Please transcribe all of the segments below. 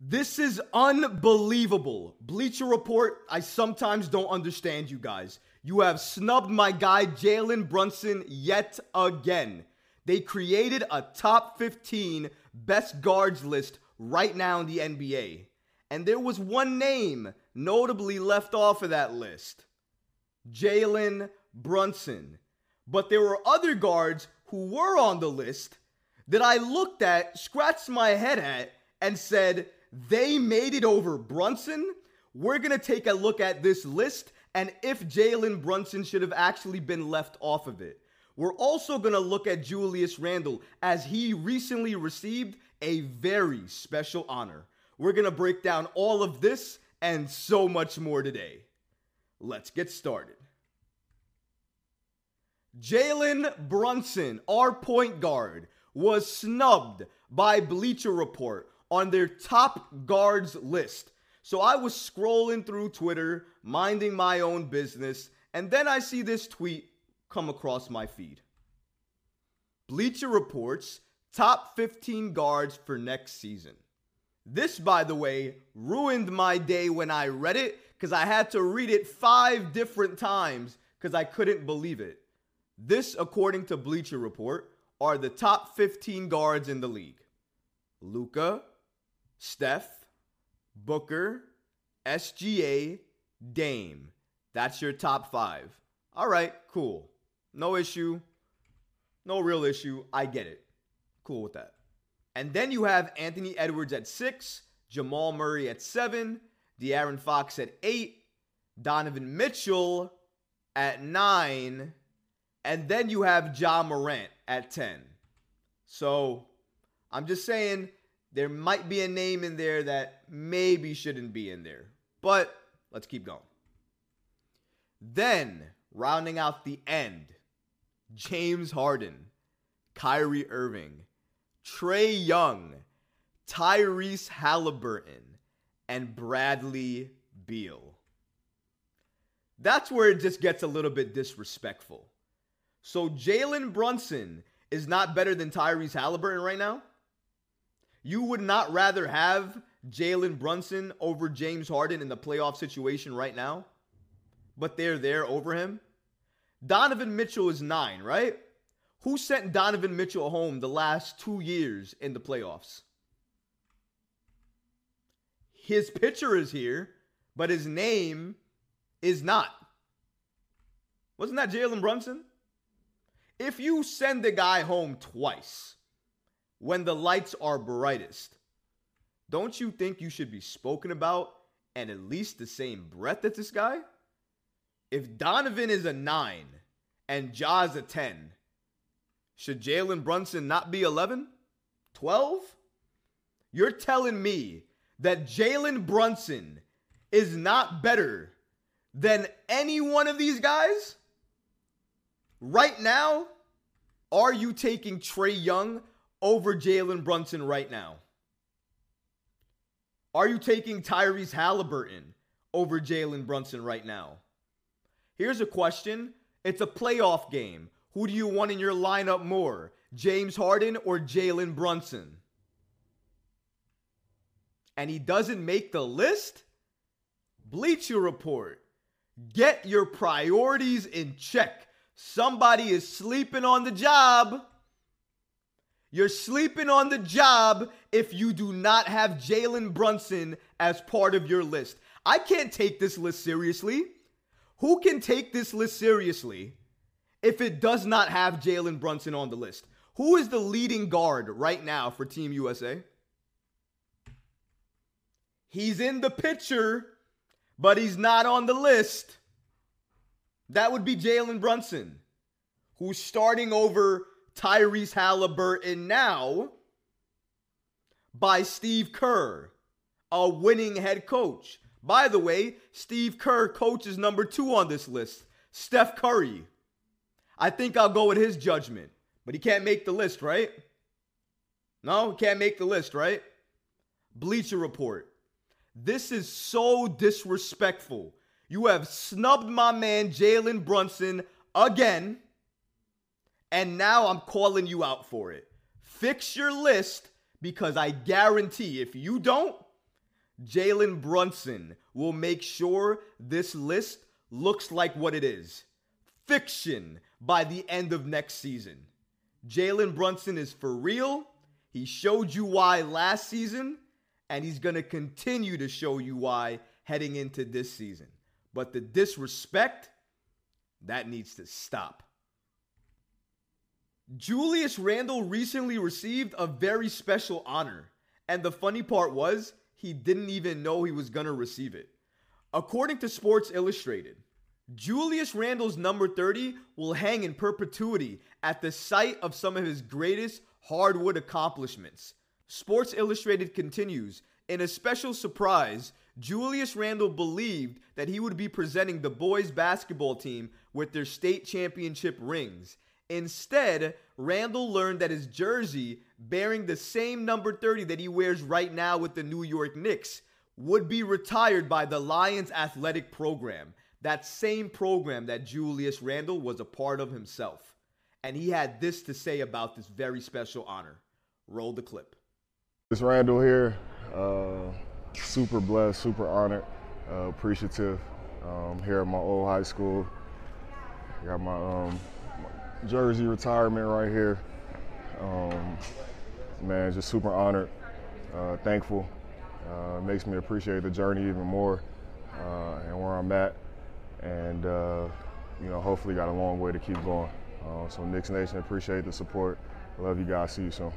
This is unbelievable. Bleacher Report, I sometimes don't understand you guys. You have snubbed my guy Jalen Brunson yet again. They created a top 15 best guards list right now in the NBA. And there was one name notably left off of that list Jalen Brunson. But there were other guards who were on the list that I looked at, scratched my head at, and said, they made it over Brunson. We're going to take a look at this list and if Jalen Brunson should have actually been left off of it. We're also going to look at Julius Randle as he recently received a very special honor. We're going to break down all of this and so much more today. Let's get started. Jalen Brunson, our point guard, was snubbed by Bleacher Report on their top guards list. So I was scrolling through Twitter, minding my own business, and then I see this tweet come across my feed. Bleacher Reports top 15 guards for next season. This, by the way, ruined my day when I read it because I had to read it five different times because I couldn't believe it. This, according to Bleacher Report, are the top 15 guards in the league Luka, Steph, Booker, SGA, Dame. That's your top five. All right, cool. No issue. No real issue. I get it. Cool with that. And then you have Anthony Edwards at six, Jamal Murray at seven, De'Aaron Fox at eight, Donovan Mitchell at nine, and then you have Ja Morant at 10. So I'm just saying there might be a name in there that maybe shouldn't be in there. But let's keep going. Then, rounding out the end, James Harden, Kyrie Irving, Trae Young, Tyrese Halliburton, and Bradley Beal. That's where it just gets a little bit disrespectful. So Jalen Brunson is not better than Tyrese Halliburton right now? You would not rather have Jalen Brunson over James Harden in the playoff situation right now? But they're there over him? Donovan Mitchell is nine, right? Who sent Donovan Mitchell home the last two years in the playoffs? His pitcher is here, but his name is not. Wasn't that Jalen Brunson? If you send the guy home twice when the lights are brightest, don't you think you should be spoken about and at least the same breath as this guy? If Donovan is a nine and Ja's a 10, should Jalen Brunson not be 11? 12? You're telling me that Jalen Brunson is not better than any one of these guys? Right now, are you taking Trae Young over Jalen Brunson right now? Are you taking Tyrese Halliburton over Jalen Brunson right now? Here's a question. It's a playoff game. Who do you want in your lineup more, James Harden or Jalen Brunson? And he doesn't make the list? Bleacher Report. Get your priorities in check. Somebody is sleeping on the job. You're sleeping on the job if you do not have Jalen Brunson as part of your list. I can't take this list seriously. Who can take this list seriously if it does not have Jalen Brunson on the list? Who is the leading guard right now for Team USA? He's in the picture, but he's not on the list. That would be Jalen Brunson, who's starting over Tyrese Halliburton now by Steve Kerr. a winning head coach. By the way, Steve Kerr coaches number two on this list, Steph Curry. I think I'll go with his judgment, but he can't make the list, right? No, he can't make the list, right? Bleacher Report. This is so disrespectful. You have snubbed my man Jalen Brunson again, and now I'm calling you out for it. Fix your list because I guarantee if you don't, Jalen Brunson will make sure this list looks like what it is fiction by the end of next season. Jalen Brunson is for real. He showed you why last season, and he's going to continue to show you why heading into this season. But the disrespect, that needs to stop. Julius Randle recently received a very special honor. And the funny part was, he didn't even know he was going to receive it. According to Sports Illustrated, Julius Randle's number 30 will hang in perpetuity at the site of some of his greatest hardwood accomplishments. Sports Illustrated continues In a special surprise, Julius Randle believed that he would be presenting the boys basketball team with their state championship rings. Instead, Randle learned that his jersey, bearing the same number 30 that he wears right now with the New York Knicks, would be retired by the Lions athletic program that same program that Julius Randle was a part of himself. And he had this to say about this very special honor. Roll the clip. It's Randle here. Uh, super blessed, super honored, uh, appreciative. Um, here at my old high school. Got my, um, jersey retirement right here. Um, man, just super honored, uh, thankful. Uh, makes me appreciate the journey even more uh, and where I'm at and uh, you know, hopefully got a long way to keep going. Uh, so Knicks Nation, appreciate the support. Love you guys. See you soon.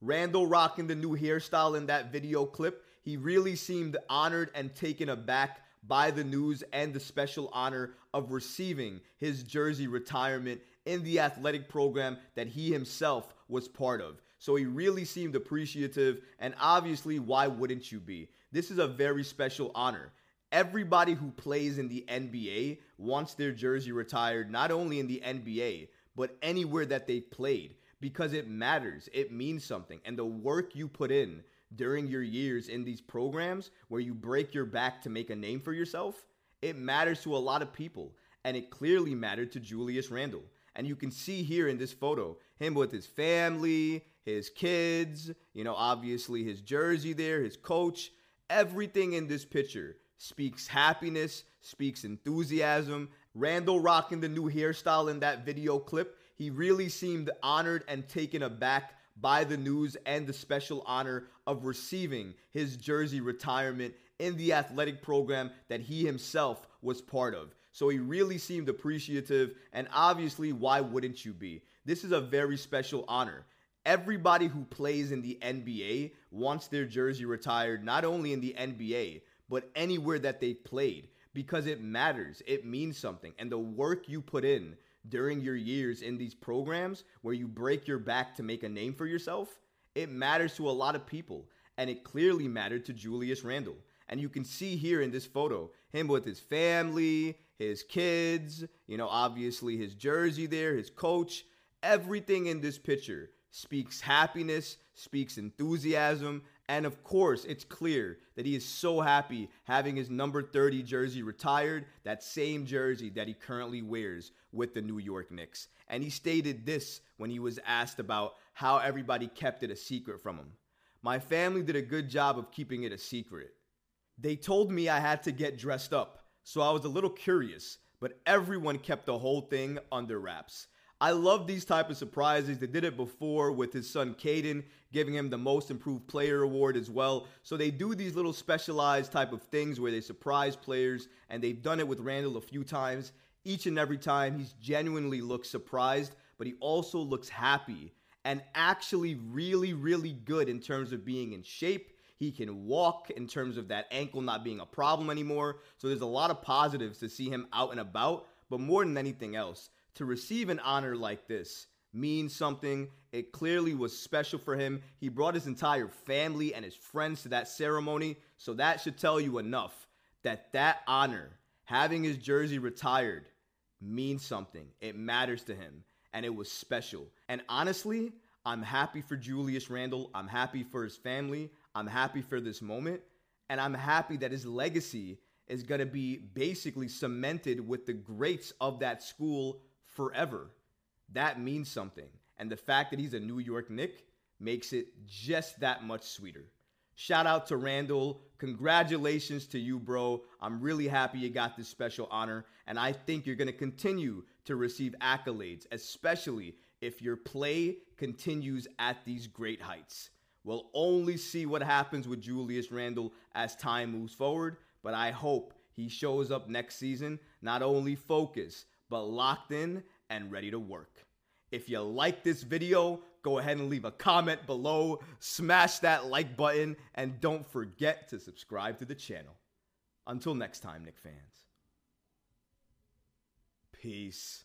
Randle rocking the new hairstyle in that video clip. He really seemed honored and taken aback by the news and the special honor of receiving his jersey retirement in the athletic program that he himself was part of. So he really seemed appreciative, and obviously, why wouldn't you be? This is a very special honor everybody who plays in the NBA wants their jersey retired, not only in the NBA, but anywhere that they've played because it matters. It means something. And the work you put in during your years in these programs where you break your back to make a name for yourself, it matters to a lot of people. And it clearly mattered to Julius Randle. And you can see here in this photo him with his family, his kids, you know, obviously his jersey there, his coach, everything in this picture speaks happiness, speaks enthusiasm. Randle rocking the new hairstyle in that video clip. He really seemed honored and taken aback by the news and the special honor of receiving his jersey retirement in the athletic program that he himself was part of. So he really seemed appreciative, and obviously, why wouldn't you be? This is a very special honor. Everybody who plays in the NBA wants their jersey retired, not only in the NBA, but anywhere that they've played because it matters. It means something. And the work you put in during your years in these programs where you break your back to make a name for yourself, it matters to a lot of people. And it clearly mattered to Julius Randle. And you can see here in this photo him with his family, his kids, you know, obviously his jersey there, his coach. Everything in this picture speaks happiness, speaks enthusiasm, and of course, it's clear that he is so happy having his number 30 jersey retired, that same jersey that he currently wears with the New York Knicks. And he stated this when he was asked about how everybody kept it a secret from him. My family did a good job of keeping it a secret. They told me I had to get dressed up, so I was a little curious, but everyone kept the whole thing under wraps. I love these type of surprises. They did it before with his son Kyden, giving him the most improved player award as well. So they do these little specialized type of things where they surprise players, and they've done it with Randle a few times. Each and every time, he's genuinely looks surprised, but he also looks happy and actually really, really good in terms of being in shape. He can walk in terms of that ankle not being a problem anymore. So there's a lot of positives to see him out and about. But more than anything else, to receive an honor like this, means something. It clearly was special for him. He brought his entire family and his friends to that ceremony, so that should tell you enough that that honor, having his jersey retired, means something. It matters to him, and it was special. And honestly, I'm happy for Julius Randle. I'm happy for his family. I'm happy for this moment, and I'm happy that his legacy is going to be basically cemented with the greats of that school forever. That means something. And the fact that he's a New York Knick makes it just that much sweeter. Shout out to Randle. Congratulations to you, bro. I'm really happy you got this special honor. And I think you're going to continue to receive accolades, especially if your play continues at these great heights. We'll only see what happens with Julius Randle as time moves forward, but I hope he shows up next season not only focused, but locked in and ready to work. If you like this video, go ahead and leave a comment below, smash that like button, and don't forget to subscribe to the channel. Until next time, Knick fans. Peace.